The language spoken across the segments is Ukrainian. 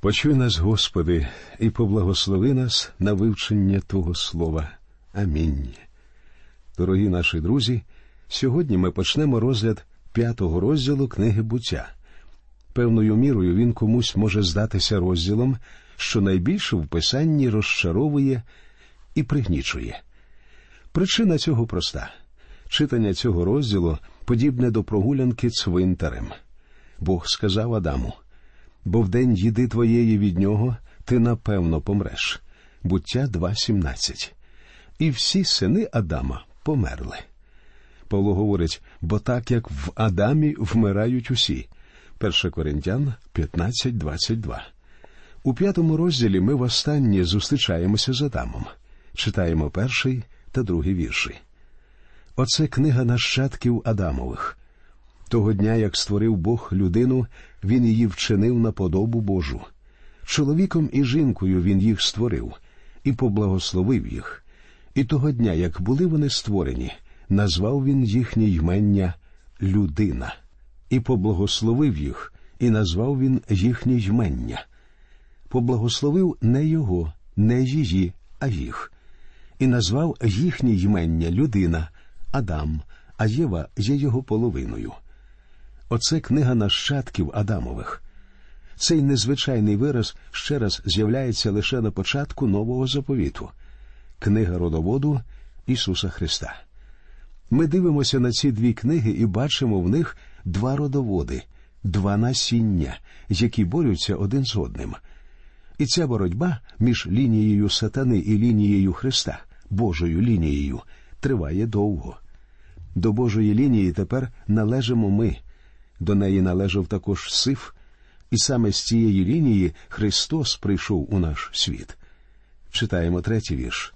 Почуй нас, Господи, і поблагослови нас на вивчення Твого Слова. Амінь. Дорогі наші друзі, сьогодні ми почнемо розгляд п'ятого розділу книги буття. Певною мірою він комусь може здатися розділом, що найбільше в писанні розчаровує і пригнічує. Причина цього проста читання цього розділу подібне до прогулянки цвинтарем. Бог сказав Адаму бо в день їди твоєї від нього ти напевно помреш. Буття 2.17. І всі сини Адама померли. Павло говорить, бо так як в Адамі вмирають усі. 1 Коринтян 15.22. У п'ятому розділі ми востаннє зустрічаємося з Адамом. Читаємо перший та другий вірші. Оце книга нащадків Адамових. Того дня, як створив Бог людину, він її вчинив на подобу Божу. Чоловіком і жінкою він їх створив і поблагословив їх. І того дня, як були вони створені, назвав він їхнє ймення людина, і поблагословив їх, і назвав він їхнє ймення. Поблагословив не його, не її, а їх, і назвав їхнє ймення людина, Адам, а Єва є його половиною. Оце книга нащадків Адамових. Цей незвичайний вираз ще раз з'являється лише на початку нового заповіту книга родоводу Ісуса Христа. Ми дивимося на ці дві книги і бачимо в них два родоводи, два насіння, які борються один з одним. І ця боротьба між лінією сатани і лінією Христа, Божою лінією, триває довго. До Божої лінії тепер належимо ми. До неї належав також сиф, і саме з цієї лінії Христос прийшов у наш світ. Читаємо третій вірш.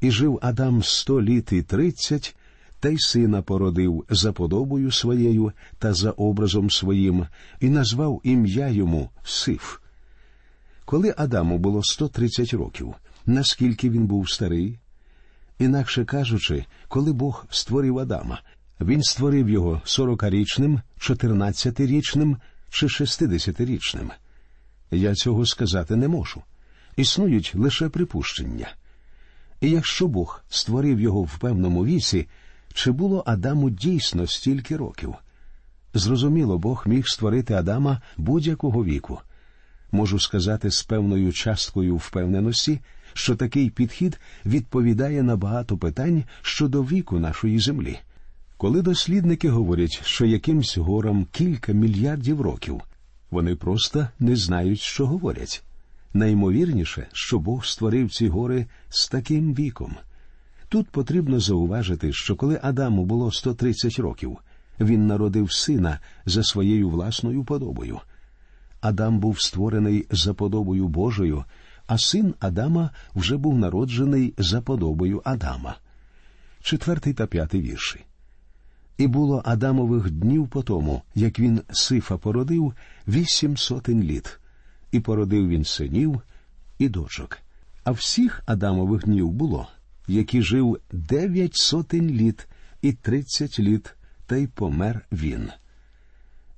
І жив Адам сто літ і тридцять, та й сина породив за подобою своєю та за образом своїм, і назвав ім'я йому Сиф. Коли Адаму було сто тридцять років, наскільки він був старий? Інакше кажучи, коли Бог створив Адама, він створив його сорокарічним, чотирнадцятирічним чи шестидесятирічним. Я цього сказати не можу. Існують лише припущення. І якщо Бог створив його в певному віці, чи було Адаму дійсно стільки років? Зрозуміло, Бог міг створити Адама будь-якого віку. Можу сказати з певною часткою впевненості, що такий підхід відповідає на багато питань щодо віку нашої землі. Коли дослідники говорять, що якимсь горам кілька мільярдів років, вони просто не знають, що говорять. Наймовірніше, що Бог створив ці гори з таким віком. Тут потрібно зауважити, що коли Адаму було 130 років, він народив сина за своєю власною подобою. Адам був створений за подобою Божою, а син Адама вже був народжений за подобою Адама. Четвертий та п'ятий вірші. І було Адамових днів по тому, як він сифа породив вісім сотень літ, і породив він синів і дочок. А всіх Адамових днів було, які жив дев'ять сотень літ і тридцять літ, та й помер він.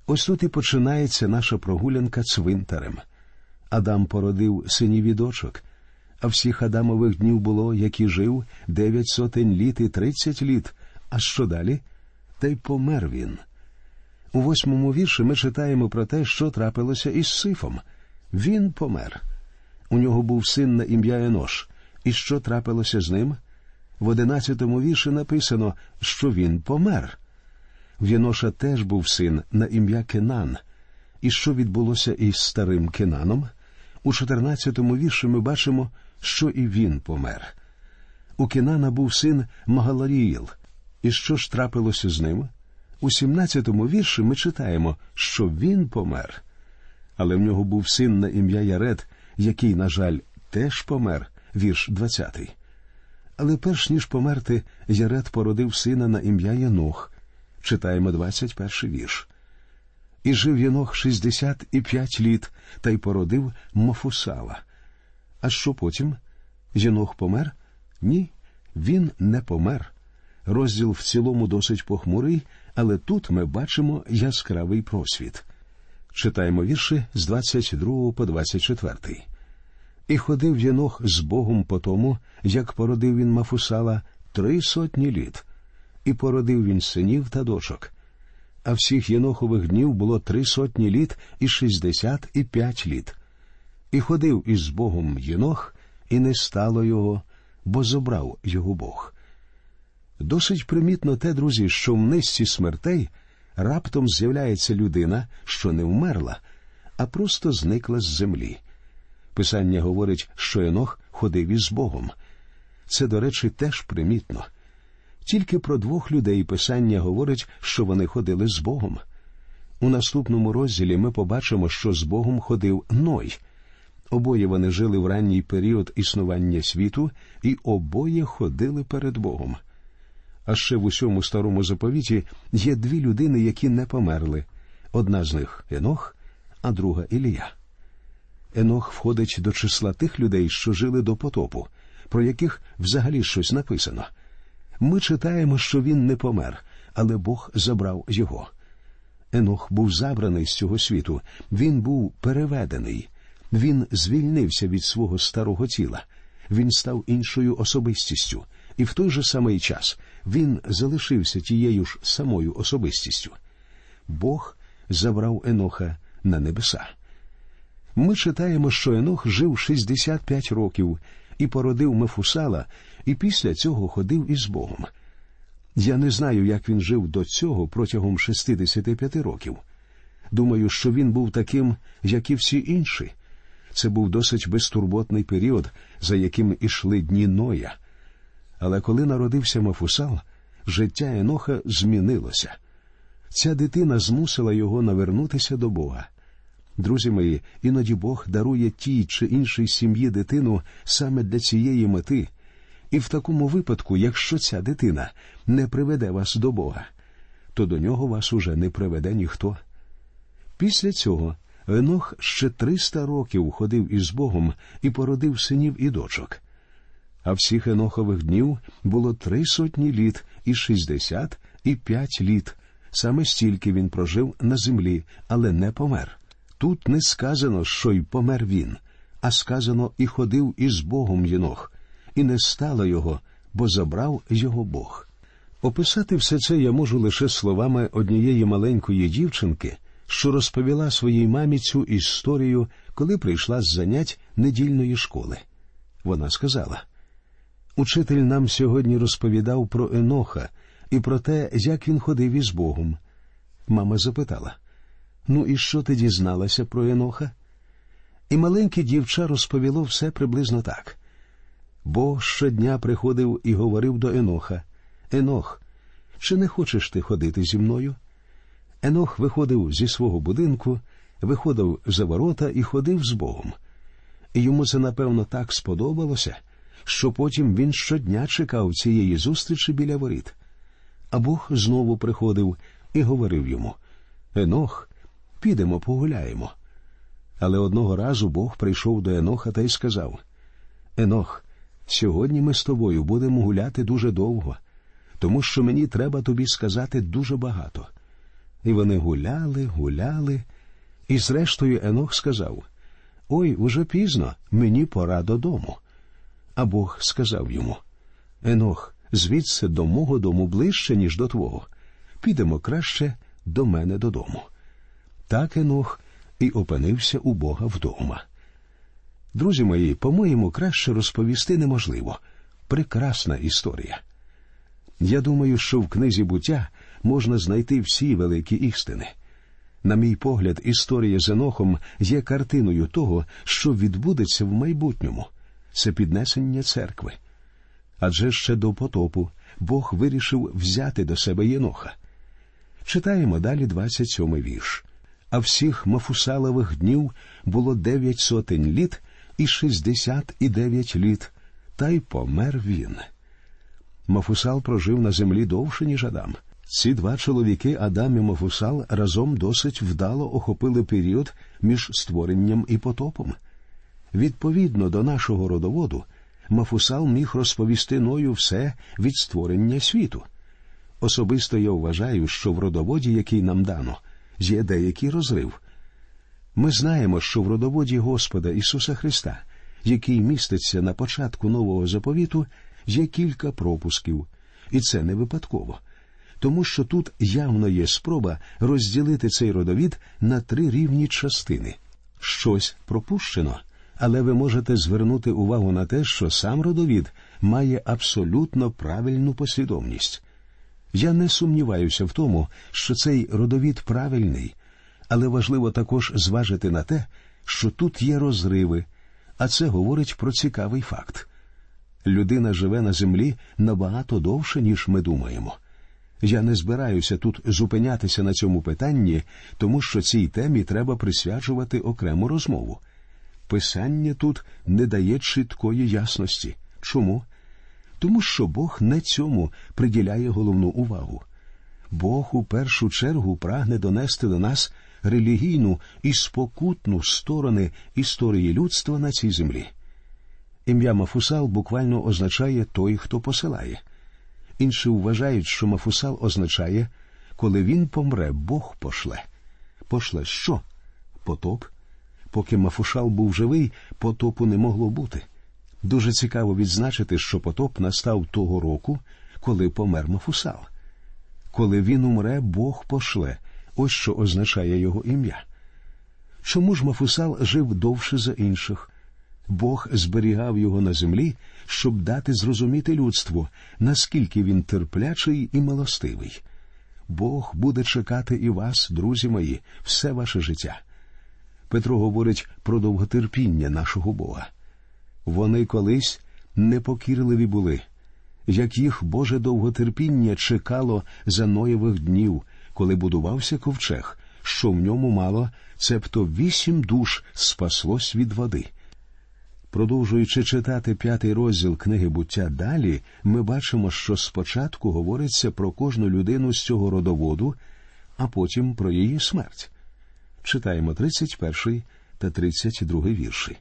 Ось тут і починається наша прогулянка цвинтарем. Адам породив синів і дочок, а всіх Адамових днів було, які жив дев'ять сотень літ і тридцять літ. А що далі? Та й помер він. У восьмому вірші ми читаємо про те, що трапилося із Сифом. Він помер. У нього був син на ім'я Енош. І що трапилося з ним? В одинадцятому вірші написано, що він помер. В Єноша теж був син на ім'я Кенан. І що відбулося із старим Кенаном? У чотирнадцятому вірші ми бачимо, що і він помер. У Кенана був син Магаларіїл – і що ж трапилося з ним? У 17-му вірші ми читаємо, що він помер. Але в нього був син на ім'я Яред, який, на жаль, теж помер, вірш 20. Але перш ніж померти, Яред породив сина на ім'я Янох. Читаємо 21 вірш. І жив Янох 65 літ та й породив Мофусала. А що потім? Янох помер? Ні, він не помер. Розділ в цілому досить похмурий, але тут ми бачимо яскравий просвіт. Читаємо вірші з 22 по 24. І ходив Єнох з Богом по тому, як породив він Мафусала три сотні літ, і породив він синів та дочок. А всіх Єнохових днів було три сотні літ і шістдесят і п'ять літ. І ходив із Богом Єнох, і не стало його, бо забрав його Бог. Досить примітно те, друзі, що в низці смертей раптом з'являється людина, що не вмерла, а просто зникла з землі. Писання говорить, що Енох ходив із Богом. Це, до речі, теж примітно. Тільки про двох людей Писання говорить, що вони ходили з Богом. У наступному розділі ми побачимо, що з Богом ходив Ной. Обоє вони жили в ранній період існування світу, і обоє ходили перед Богом. А ще в усьому старому заповіті є дві людини, які не померли. Одна з них Енох, а друга Ілія. Енох входить до числа тих людей, що жили до потопу, про яких взагалі щось написано. Ми читаємо, що він не помер, але Бог забрав його. Енох був забраний з цього світу, він був переведений, він звільнився від свого старого тіла, він став іншою особистістю, і в той же самий час він залишився тією ж самою особистістю. Бог забрав Еноха на небеса. Ми читаємо, що Енох жив 65 років і породив Мефусала, і після цього ходив із Богом. Я не знаю, як він жив до цього протягом 65 років. Думаю, що він був таким, як і всі інші. Це був досить безтурботний період, за яким ішли дні Ноя. Але коли народився Мафусал, життя Еноха змінилося. Ця дитина змусила його навернутися до Бога. Друзі мої, іноді Бог дарує тій чи іншій сім'ї дитину саме для цієї мети, і в такому випадку, якщо ця дитина не приведе вас до Бога, то до нього вас уже не приведе ніхто. Після цього Енох ще триста років ходив із Богом і породив синів і дочок. А всіх Енохових днів було три сотні літ і шістдесят і п'ять літ. Саме стільки він прожив на землі, але не помер. Тут не сказано, що й помер він, а сказано і ходив із Богом Єнох, і не стало його, бо забрав його Бог. Описати все це я можу лише словами однієї маленької дівчинки, що розповіла своїй мамі цю історію, коли прийшла з занять недільної школи. Вона сказала Учитель нам сьогодні розповідав про Еноха і про те, як він ходив із Богом. Мама запитала Ну, і що ти дізналася про Еноха? І маленьке дівча розповіло все приблизно так. Бог щодня приходив і говорив до Еноха Енох, чи не хочеш ти ходити зі мною? Енох виходив зі свого будинку, виходив за ворота і ходив з Богом. І йому це, напевно, так сподобалося, що потім він щодня чекав цієї зустрічі біля воріт. А Бог знову приходив і говорив йому Енох, підемо погуляємо. Але одного разу Бог прийшов до Еноха та й сказав Енох, сьогодні ми з тобою будемо гуляти дуже довго, тому що мені треба тобі сказати дуже багато. І вони гуляли, гуляли, і зрештою Енох сказав Ой, уже пізно, мені пора додому. А Бог сказав йому Енох, звідси до мого дому ближче, ніж до твого. Підемо краще до мене додому. Так Енох і опинився у Бога вдома. Друзі мої, по-моєму, краще розповісти неможливо. Прекрасна історія. Я думаю, що в книзі буття можна знайти всі великі істини. На мій погляд, історія з Енохом є картиною того, що відбудеться в майбутньому це піднесення церкви. Адже ще до потопу Бог вирішив взяти до себе Єноха. Читаємо далі 27-й вірш. А всіх Мафусалових днів було дев'ять сотень літ і шістдесят і дев'ять літ, та й помер він. Мафусал прожив на землі довше, ніж Адам. Ці два чоловіки, Адам і Мафусал, разом досить вдало охопили період між створенням і потопом. Відповідно до нашого родоводу, Мафусал міг розповісти Ною все від створення світу. Особисто я вважаю, що в родоводі, який нам дано, є деякий розрив. Ми знаємо, що в родоводі Господа Ісуса Христа, який міститься на початку нового заповіту, є кілька пропусків, і це не випадково, тому що тут явно є спроба розділити цей родовід на три рівні частини. Щось пропущено, але ви можете звернути увагу на те, що сам родовід має абсолютно правильну послідовність. Я не сумніваюся в тому, що цей родовід правильний, але важливо також зважити на те, що тут є розриви, а це говорить про цікавий факт. Людина живе на землі набагато довше, ніж ми думаємо. Я не збираюся тут зупинятися на цьому питанні, тому що цій темі треба присвячувати окрему розмову. Писання тут не дає чіткої ясності. Чому? Тому що Бог не цьому приділяє головну увагу. Бог у першу чергу прагне донести до нас релігійну і спокутну сторони історії людства на цій землі. Ім'я Мафусал буквально означає той, хто посилає. Інші вважають, що Мафусал означає, коли він помре, Бог пошле. Пошле що? Потоп? Поки Мафушал був живий, потопу не могло бути. Дуже цікаво відзначити, що потоп настав того року, коли помер Мафусал. Коли він умре, Бог пошле. Ось що означає його ім'я. Чому ж Мафусал жив довше за інших? Бог зберігав його на землі, щоб дати зрозуміти людству, наскільки він терплячий і милостивий. Бог буде чекати і вас, друзі мої, все ваше життя. Петро говорить про довготерпіння нашого Бога. Вони колись непокірливі були, як їх Боже довготерпіння чекало за Ноєвих днів, коли будувався ковчег, що в ньому мало, цебто вісім душ спаслось від води. Продовжуючи читати п'ятий розділ книги буття далі, ми бачимо, що спочатку говориться про кожну людину з цього родоводу, а потім про її смерть. Читаємо 31 та 32 вірші.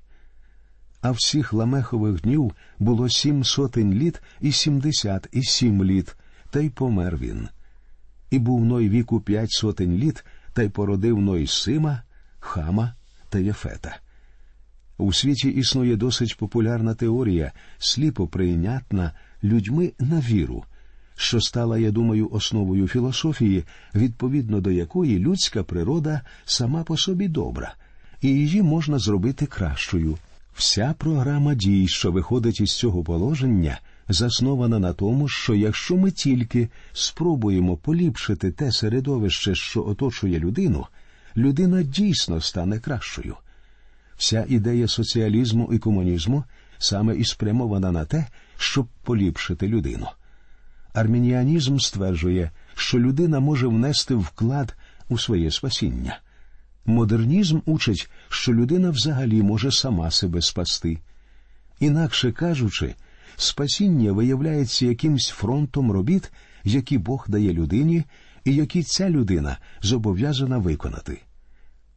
А всіх ламехових днів було сім сотень літ і сімдесят і сім літ, та й помер він. І був ной віку п'ять сотень літ, та й породив ной Сима, Хама та Єфета. У світі існує досить популярна теорія, сліпо прийнятна людьми на віру, що стала, я думаю, основою філософії, відповідно до якої людська природа сама по собі добра, і її можна зробити кращою. Вся програма дій, що виходить із цього положення, заснована на тому, що якщо ми тільки спробуємо поліпшити те середовище, що оточує людину, людина дійсно стане кращою. Вся ідея соціалізму і комунізму саме і спрямована на те, щоб поліпшити людину. Армініанізм стверджує, що людина може внести вклад у своє спасіння. Модернізм учить, що людина взагалі може сама себе спасти. Інакше кажучи, спасіння виявляється якимсь фронтом робіт, які Бог дає людині, і які ця людина зобов'язана виконати.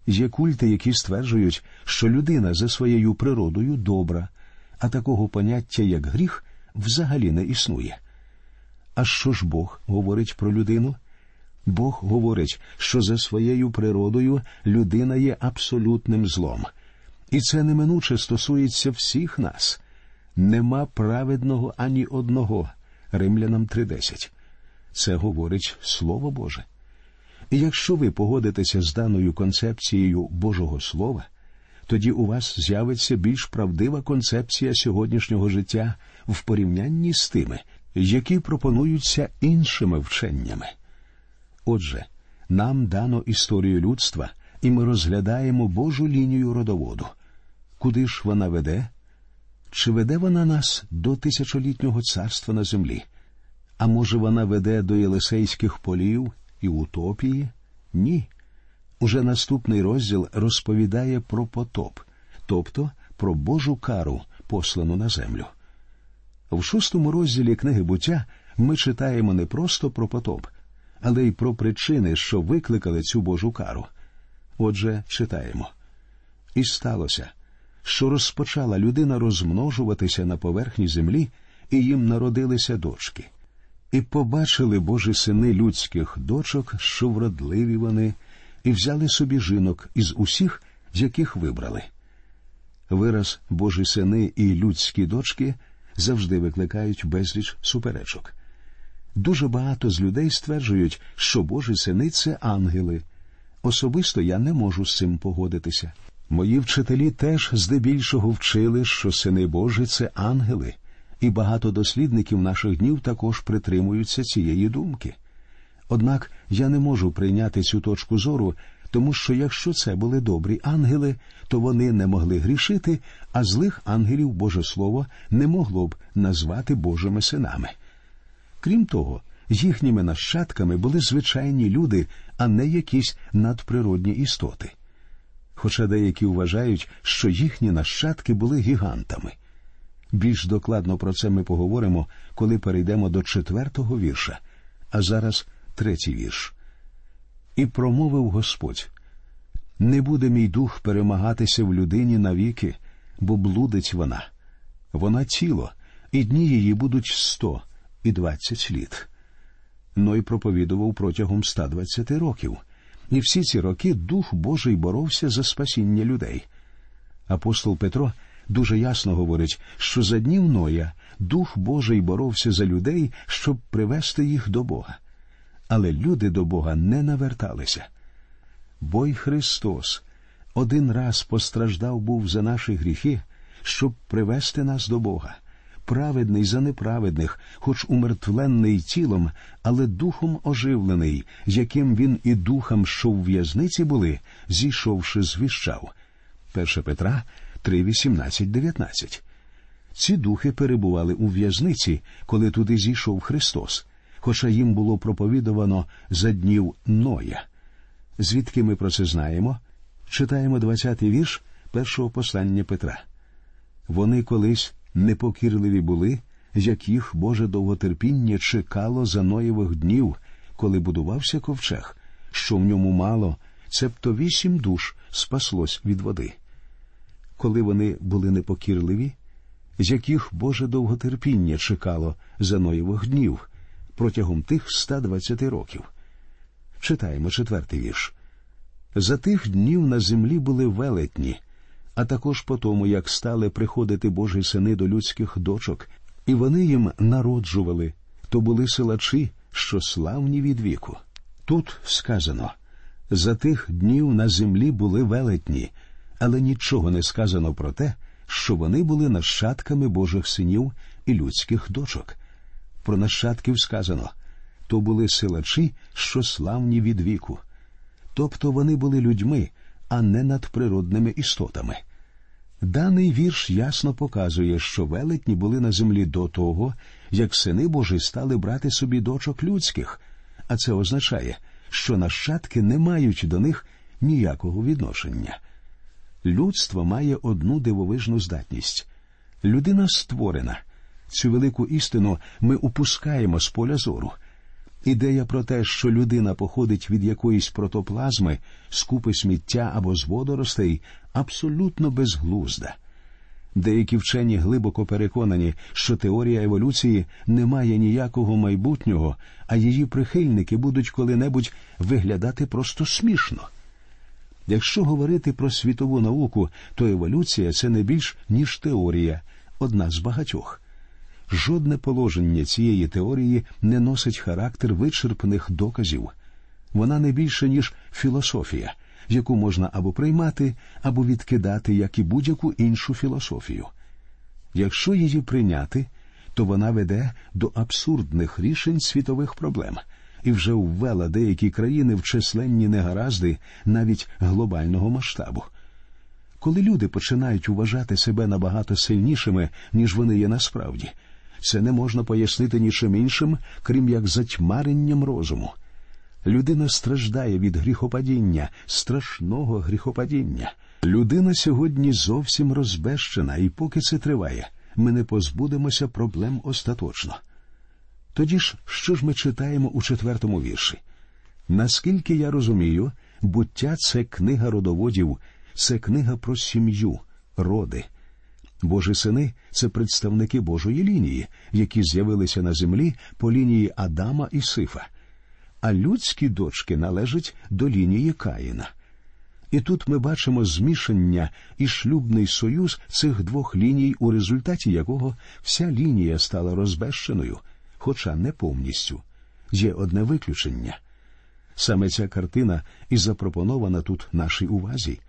Є культи, які стверджують, що людина за своєю природою добра, а такого поняття, як гріх, взагалі не існує. А що ж Бог говорить про людину? Бог говорить, що за своєю природою людина є абсолютним злом, і це неминуче стосується всіх нас. Нема праведного ані одного. Римлянам 3.10. Це говорить Слово Боже. І якщо ви погодитеся з даною концепцією Божого Слова, тоді у вас з'явиться більш правдива концепція сьогоднішнього життя в порівнянні з тими, які пропонуються іншими вченнями. Отже, нам дано історію людства, і ми розглядаємо Божу лінію родоводу. Куди ж вона веде? Чи веде вона нас до тисячолітнього царства на землі? А може, вона веде до Єлисейських полів і утопії? Ні. Уже наступний розділ розповідає про потоп, тобто про Божу кару, послану на землю. В шостому розділі книги буття ми читаємо не просто про потоп, але й про причини, що викликали цю Божу кару. Отже, читаємо. І сталося, що розпочала людина розмножуватися на поверхні землі, і їм народилися дочки. І побачили Божі сини людських дочок, що вродливі вони, і взяли собі жінок із усіх, з яких вибрали. Вираз Божі сини і людські дочки завжди викликають безліч суперечок. Дуже багато з людей стверджують, що Божі сини це ангели. Особисто я не можу з цим погодитися. Мої вчителі теж здебільшого вчили, що сини Божі це ангели, і багато дослідників наших днів також притримуються цієї думки. Однак я не можу прийняти цю точку зору, тому що якщо це були добрі ангели, то вони не могли грішити, а злих ангелів Боже Слово не могло б назвати Божими синами. Крім того, їхніми нащадками були звичайні люди, а не якісь надприродні істоти. Хоча деякі вважають, що їхні нащадки були гігантами. Більш докладно про це ми поговоримо, коли перейдемо до четвертого вірша, а зараз третій вірш. І промовив Господь не буде мій дух перемагатися в людині навіки, бо блудить вона. Вона тіло, і дні її будуть сто і двадцять літ. Ной проповідував протягом 120 років, і всі ці роки Дух Божий боровся за спасіння людей. Апостол Петро дуже ясно говорить, що за днів Ноя Дух Божий боровся за людей, щоб привести їх до Бога. Але люди до Бога не наверталися. Бо й Христос один раз постраждав був за наші гріхи, щоб привести нас до Бога праведний за неправедних, хоч умертвлений тілом, але духом оживлений, яким він і духом, що в в'язниці були, зійшовши, звіщав. 1 Петра 3, 18, 19. Ці духи перебували у в'язниці, коли туди зійшов Христос, хоча їм було проповідувано за днів Ноя. Звідки ми про це знаємо? Читаємо 20-й вірш першого послання Петра. Вони колись непокірливі були, як їх Боже довготерпіння чекало за Ноєвих днів, коли будувався ковчег, що в ньому мало, цебто вісім душ спаслось від води. Коли вони були непокірливі, з яких Боже довготерпіння чекало за Ноєвих днів протягом тих 120 років. Читаємо четвертий вірш. За тих днів на землі були велетні, а також по тому, як стали приходити Божі сини до людських дочок, і вони їм народжували, то були силачі, що славні від віку. Тут сказано за тих днів на землі були велетні, але нічого не сказано про те, що вони були нащадками Божих синів і людських дочок. Про нащадків сказано то були силачі, що славні від віку. Тобто вони були людьми, а не надприродними істотами. Даний вірш ясно показує, що велетні були на землі до того, як сини Божі стали брати собі дочок людських, а це означає, що нащадки не мають до них ніякого відношення. Людство має одну дивовижну здатність людина створена. Цю велику істину ми упускаємо з поля зору. Ідея про те, що людина походить від якоїсь протоплазми, скупи сміття або з водоростей, абсолютно безглузда. Деякі вчені глибоко переконані, що теорія еволюції не має ніякого майбутнього, а її прихильники будуть коли-небудь виглядати просто смішно. Якщо говорити про світову науку, то еволюція це не більш ніж теорія, одна з багатьох. Жодне положення цієї теорії не носить характер вичерпних доказів. Вона не більше, ніж філософія, яку можна або приймати, або відкидати, як і будь-яку іншу філософію. Якщо її прийняти, то вона веде до абсурдних рішень світових проблем і вже ввела деякі країни в численні негаразди навіть глобального масштабу. Коли люди починають вважати себе набагато сильнішими, ніж вони є насправді, це не можна пояснити нічим іншим, крім як затьмаренням розуму. Людина страждає від гріхопадіння, страшного гріхопадіння. Людина сьогодні зовсім розбещена, і поки це триває, ми не позбудемося проблем остаточно. Тоді ж, що ж ми читаємо у четвертому вірші? Наскільки я розумію, буття це книга родоводів, це книга про сім'ю, роди. Божі сини це представники Божої лінії, які з'явилися на землі по лінії Адама і Сифа, а людські дочки належать до лінії Каїна. І тут ми бачимо змішання і шлюбний союз цих двох ліній, у результаті якого вся лінія стала розбещеною, хоча не повністю. Є одне виключення. Саме ця картина і запропонована тут нашій увазі.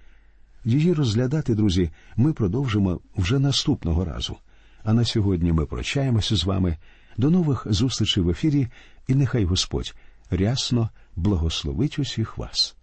Її розглядати, друзі, ми продовжимо вже наступного разу. А на сьогодні ми прощаємося з вами. До нових зустрічей в ефірі, і нехай Господь рясно благословить усіх вас.